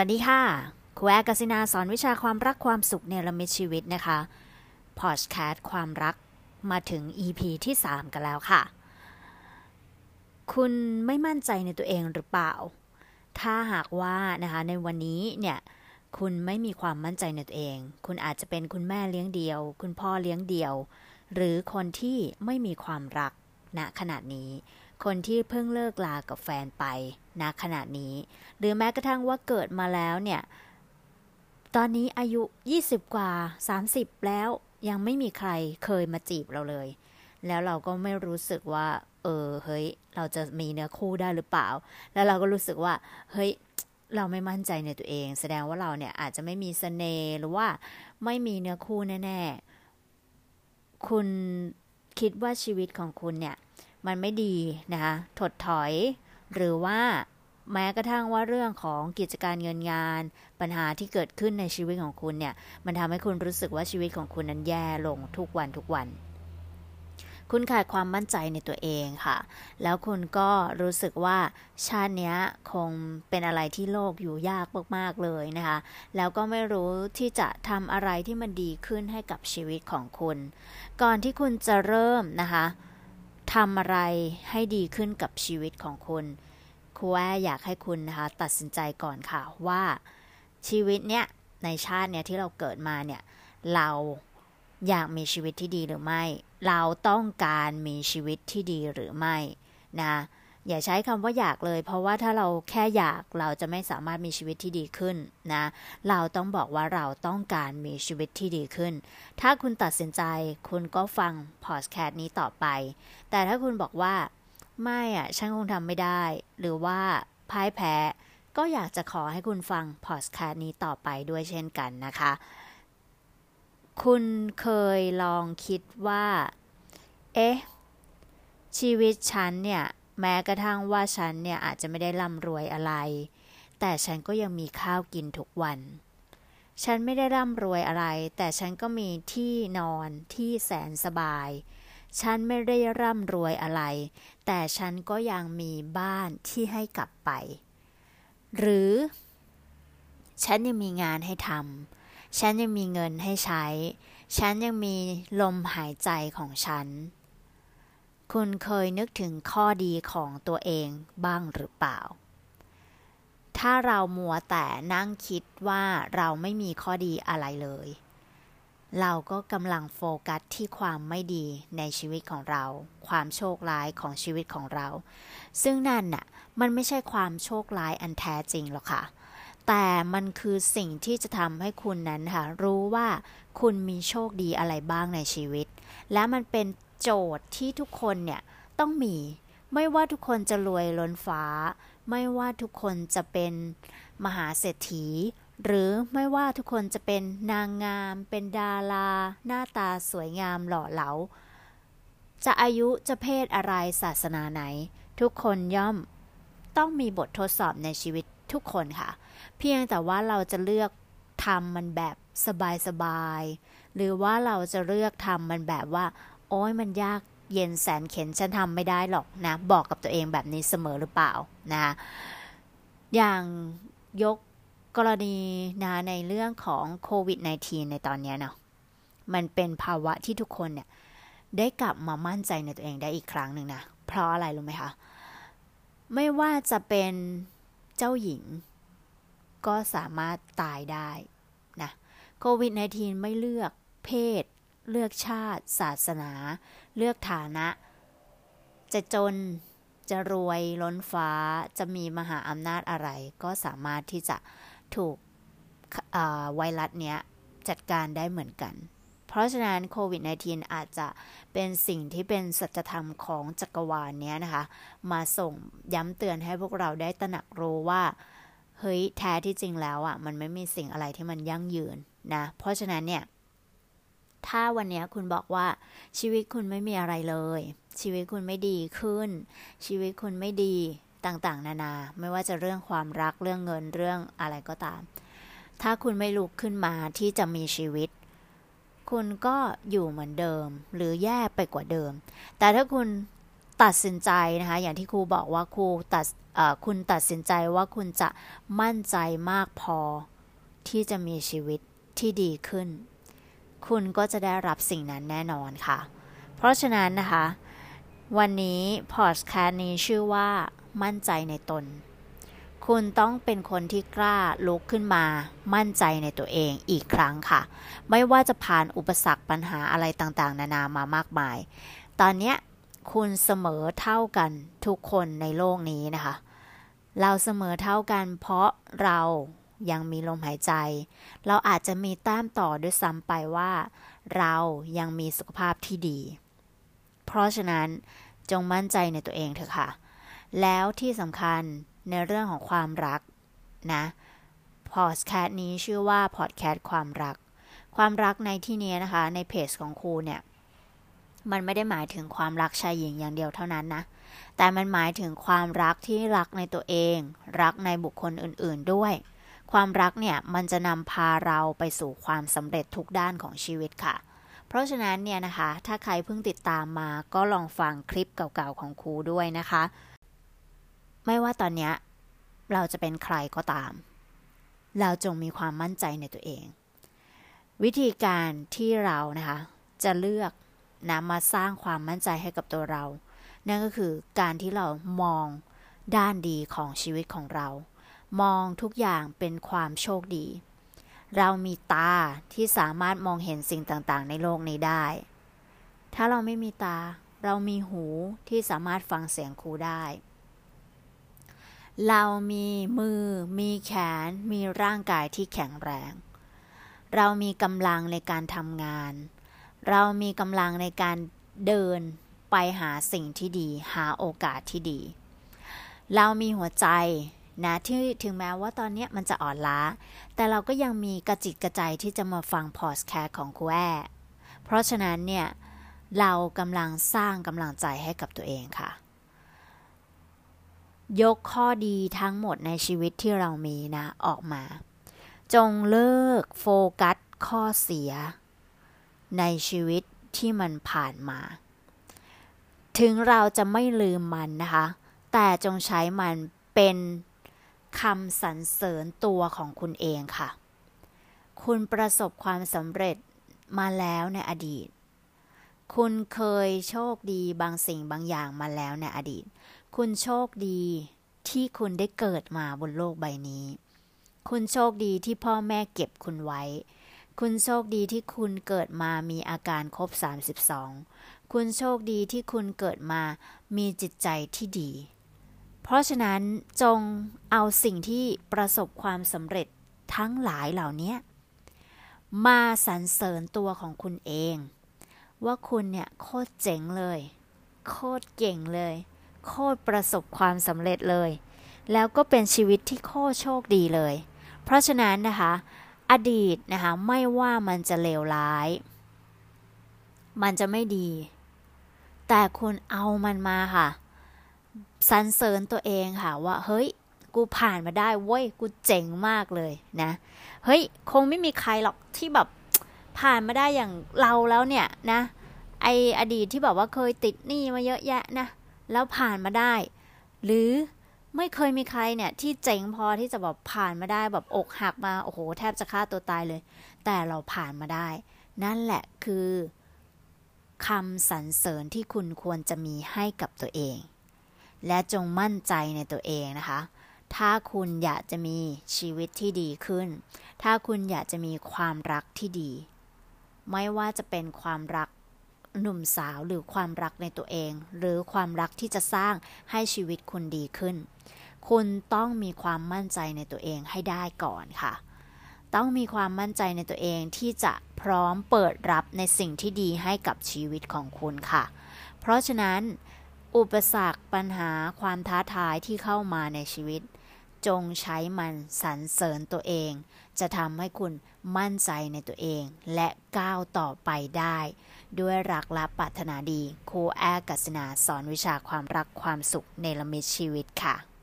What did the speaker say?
วัสดีค่ะครูแอกสินาสอนวิชาความรักความสุขเนรมิตชีวิตนะคะพอดแคสต์ความรักมาถึง EP ที่ 3 กันแล้วค่ะ คุณไม่มั่นใจในตัวเองหรือเปล่า ถ้าหากว่านะคะในวันนี้เนี่ยคุณไม่มีความมั่นใจในตัวเอง คุณอาจจะเป็นคุณแม่เลี้ยงเดียว คุณพ่อเลี้ยงเดียว หรือคนที่ไม่มีความรักณขนาดนี้ คนที่เพิ่งเลิกลากับแฟนไปนะขณะนี้ หรือแม้กระทั่งว่าเกิดมาแล้วเนี่ย ตอนนี้อายุ 20 กว่า 30 แล้วยังไม่มีใครเคยมาจีบเราเลย แล้วเราก็ไม่รู้สึกว่า เออเฮ้ย เราจะมีเนื้อคู่ได้หรือเปล่า แล้วเราก็รู้สึกว่า เฮ้ยเราไม่มั่นใจในตัวเอง แสดงว่าเราเนี่ยอาจจะไม่มีสเสน่ห์หรือว่าไม่มีเนื้อคู่แน่ ๆ คุณคิดว่าชีวิตของคุณเนี่ย มันไม่ดีนะคะถดถอย หรือว่าแม้กระทั่งว่าเรื่องของกิจการเงินงาน ปัญหาที่เกิดขึ้นในชีวิตของคุณเนี่ย มันทำให้คุณรู้สึกว่าชีวิตของคุณนั้นแย่ลงทุกวันทุกวัน คุณขาดความมั่นใจในตัวเองค่ะ แล้วคุณก็รู้สึกว่าชาตินี้คงเป็นอะไรที่โลกอยู่ยากมากๆเลยนะคะ แล้วก็ไม่รู้ที่จะทำอะไรที่มันดีขึ้นให้กับชีวิตของคุณ ก่อนที่คุณจะเริ่มนะคะ ทำอะไรให้ดีขึ้นกับชีวิตของคุณครูแออยากให้คุณนะคะตัดสินใจก่อนค่ะว่าชีวิตเนี้ยในชาติเนี้ยที่เราเกิดมาเนี่ยเราอยากมีชีวิตที่ดีหรือไม่ เราต้องการมีชีวิตที่ดีหรือไม่นะ อย่าใช้คำว่าอยากเลย เพราะว่าถ้าเราแค่อยากเราจะไม่สามารถมีชีวิตที่ดีขึ้นนะ เราต้องบอกว่าเราต้องการมีชีวิตที่ดีขึ้น ถ้าคุณตัดสินใจคุณก็ฟังพอดแคสต์นี้ต่อไป แต่ถ้าคุณบอกว่าไม่อะฉันคงทำไม่ได้ หรือว่าพ่ายแพ้ ก็อยากจะขอให้คุณฟังพอดแคสต์นี้ต่อไปด้วยเช่นกันนะคะ คุณเคยลองคิดว่า เอ๊ะชีวิตฉันเนี่ย แม้กระทั่งว่าฉันเนี่ยอาจจะไม่ได้ร่ำรวยอะไร แต่ฉันก็ยังมีข้าวกินทุกวัน ฉันไม่ได้ร่ำรวยอะไร แต่ฉันก็มีที่นอนที่แสนสบาย ฉันไม่ได้ร่ำรวยอะไร แต่ฉันก็ยังมีบ้านที่ให้กลับไป หรือ ฉันยังมีงานให้ทำ ฉันยังมีเงินให้ใช้ ฉันยังมีลมหายใจของฉัน คุณเคยนึกถึงข้อดีของตัวเองบ้างหรือเปล่า ถ้าเรามัวแต่นั่งคิดว่าเราไม่มีข้อดีอะไรเลย เราก็กำลังโฟกัสที่ความไม่ดีในชีวิตของเรา ความโชคร้ายของชีวิตของเรา ซึ่งนั่นน่ะมันไม่ใช่ความโชคร้ายอันแท้จริงหรอกค่ะ แต่มันคือสิ่งที่จะทำให้คุณนั้นค่ะรู้ว่าคุณมีโชคดีอะไรบ้างในชีวิต และมันเป็น โจทย์ที่ทุกคนเนี่ยต้องมี ไม่ว่าทุกคนจะรวยล้นฟ้า ไม่ว่าทุกคนจะเป็นมหาเศรษฐี หรือไม่ว่าทุกคนจะเป็นนางงาม เป็นดารา หน้าตาสวยงามหล่อเหลา จะอายุจะเพศอะไรศาสนาไหน ทุกคนย่อมต้องมีบททดสอบในชีวิตทุกคนค่ะ เพียงแต่ว่าเราจะเลือกทำมันแบบสบายๆ หรือว่าเราจะเลือกทำมันแบบว่า โอ้ยมันยากเย็นแสนเข็นฉันทำไม่ได้หรอกนะ บอกกับตัวเองแบบนี้เสมอหรือเปล่านะอย่างยกกรณีนะในเรื่องของโควิด -19 ในตอนนี้เนาะมันเป็นภาวะที่ทุกคนเนี่ย ได้กลับมามั่นใจในตัวเองได้อีกครั้งหนึ่งนะ เพราะอะไรรู้ไหมคะ ไม่ว่าจะเป็นเจ้าหญิง ก็สามารถตายได้นะโควิด -19 ไม่เลือกเพศ เลือกชาติ ศาสนา เลือกฐานะ จะจนจะรวยล้นฟ้าจะมีมหาอำนาจอะไร ก็สามารถที่จะถูกไวรัสเนี้ยจัดการได้เหมือนกัน เพราะฉะนั้นโควิด -19 อาจจะเป็นสิ่งที่เป็นสัจธรรมของจักรวาลเนี้ยนะคะ มาส่งย้ำเตือนให้พวกเราได้ตระหนักรู้ว่า เฮ้ย แท้ที่จริงแล้วอะ่ะ มันไม่มีสิ่งอะไรที่มันยั่งยืนนะ เพราะฉะนั้นเนี่ย ถ้าวันนี้คุณบอกว่าชีวิตคุณไม่มีอะไรเลย ชีวิตคุณไม่ดีขึ้น ชีวิตคุณไม่ดีต่างๆ นานา ไม่ว่าจะเรื่องความรักเรื่องเงินเรื่องอะไรก็ตาม ถ้าคุณไม่ลุกขึ้นมาที่จะมีชีวิต คุณก็อยู่เหมือนเดิม หรือแย่ไปกว่าเดิม แต่ถ้าคุณตัดสินใจนะคะ อย่างที่ครูบอกว่าครูตัดคุณตัดสินใจว่าคุณจะมั่นใจมากพอที่จะมีชีวิตที่ดีขึ้น คุณก็จะได้รับสิ่งนั้นแน่นอนค่ะ เพราะฉะนั้นนะคะ วันนี้พอดแคสต์นี้ชื่อว่ามั่นใจในตน คุณต้องเป็นคนที่กล้าลุกขึ้นมา มั่นใจในตัวเองอีกครั้งค่ะ ไม่ว่าจะผ่านอุปสรรคปัญหาอะไรต่างๆ นานามามากมาย ตอนนี้คุณเสมอเท่ากันทุกคนในโลกนี้นะคะ เราเสมอเท่ากันเพราะเรา ยังมีลมหายใจ เราอาจจะมีแต้มต่อด้วยซ้ำไปว่า เรายังมีสุขภาพที่ดี เพราะฉะนั้นจงมั่นใจในตัวเองเถอะค่ะ แล้วที่สำคัญในเรื่องของความรักนะพอดแคสต์นี้ชื่อว่าพอดแคสต์ความรัก ความรักในที่นี้นะคะ ในเพจของครูเนี่ย มันไม่ได้หมายถึงความรักชายหญิงอย่างเดียวเท่านั้นนะ แต่มันหมายถึงความรักที่รักในตัวเอง รักในบุคคลอื่น ๆด้วย ความรักเนี่ยมันจะนำพาเราไปสู่ความสำเร็จทุกด้านของชีวิตค่ะ เพราะฉะนั้นเนี่ยนะคะ ถ้าใครเพิ่งติดตามมาก็ลองฟังคลิปเก่าๆของครูด้วยนะคะ ไม่ว่าตอนนี้เราจะเป็นใครก็ตาม เราจงมีความมั่นใจในตัวเอง วิธีการที่เรานะคะ จะเลือกนะมาสร้างความมั่นใจให้กับตัวเรา นั่นก็คือการที่เรามองด้านดีของชีวิตของเรา มองทุกอย่างเป็นความโชคดี เรามีตาที่สามารถมองเห็นสิ่งต่างๆ ในโลกนี้ได้ ถ้าเราไม่มีตา เรามีหูที่สามารถฟังเสียงครูได้ เรามีมือ มีแขน มีร่างกายที่แข็งแรง เรามีกำลังในการทำงาน เรามีกำลังในการเดินไปหาสิ่งที่ดี หาโอกาสที่ดี เรามีหัวใจ นะที่ถึงแม้ว่าตอนนี้มันจะอ่อนล้า แต่เราก็ยังมีกระจิตกระใจที่จะมาฟังพอดแคสต์ของครูแอเพราะฉะนั้นเนี่ย เรากำลังสร้างกำลังใจให้กับตัวเองค่ะ ยกข้อดีทั้งหมดในชีวิตที่เรามีนะออกมา จงเลิกโฟกัสข้อเสีย ในชีวิตที่มันผ่านมา ถึงเราจะไม่ลืมมันนะคะ แต่จงใช้มันเป็น คำสรรเสริญตัวของคุณเองค่ะ คุณประสบความสำเร็จมาแล้วในอดีต คุณเคยโชคดีบางสิ่งบางอย่างมาแล้วในอดีต คุณโชคดีที่คุณได้เกิดมาบนโลกใบนี้ คุณโชคดีที่พ่อแม่เก็บคุณไว้ คุณโชคดีที่คุณเกิดมามีอาการครบ 32 คุณโชคดีที่คุณเกิดมามีจิตใจที่ดี เพราะฉะนั้นจงเอาสิ่งที่ประสบความสำเร็จทั้งหลายเหล่านี้มาสรรเสริญตัวของคุณเอง ว่าคุณเนี่ยโคตรเจ๋งเลย โคตรเก่งเลย โคตรประสบความสำเร็จเลย แล้วก็เป็นชีวิตที่โคตรโชคดีเลย เพราะฉะนั้นนะคะ อดีตนะคะไม่ว่ามันจะเลวร้าย มันจะไม่ดี แต่คุณเอามันมาค่ะ สรรเสริญตัวเองค่ะว่าเฮ้ย กูผ่านมาได้เว้ยกูเจ๋งมากเลยนะเฮ้ยคงไม่มีใครหรอกที่แบบผ่านมาได้อย่างเราแล้วเนี่ยนะไออดีตที่แบบว่าเคยติดหนี้มาเยอะแยะนะแล้วผ่านมาได้ หรือไม่เคยมีใครเนี่ย ที่เจ๋งพอที่จะแบบผ่านมาได้แบบอกหักมาโอ้โห แทบจะฆ่าตัวตายเลย แต่เราผ่านมาได้ นั่นแหละคือคำสรรเสริญที่คุณควรจะมีให้กับตัวเอง และจงมั่นใจในตัวเองนะคะ ถ้าคุณอยากจะมีชีวิตที่ดีขึ้น ถ้าคุณอยากจะมีความรักที่ดี ไม่ว่าจะเป็นความรักหนุ่มสาวหรือความรักในตัวเอง หรือความรักที่จะสร้างให้ชีวิตคุณดีขึ้น คุณต้องมีความมั่นใจในตัวเองให้ได้ก่อนค่ะ ต้องมีความมั่นใจในตัวเองที่จะพร้อมเปิดรับในสิ่งที่ดีให้กับชีวิตของคุณค่ะ เพราะฉะนั้น อุปสรรคปัญหาความท้าทายที่เข้ามาในชีวิต จงใช้มันสรรเสริญตัวเอง จะทำให้คุณมั่นใจในตัวเอง และก้าวต่อไปได้ ด้วยรักและปรารถนาดีครูแอกัสนาสอนวิชาความรักความสุขในละมิตชีวิตค่ะ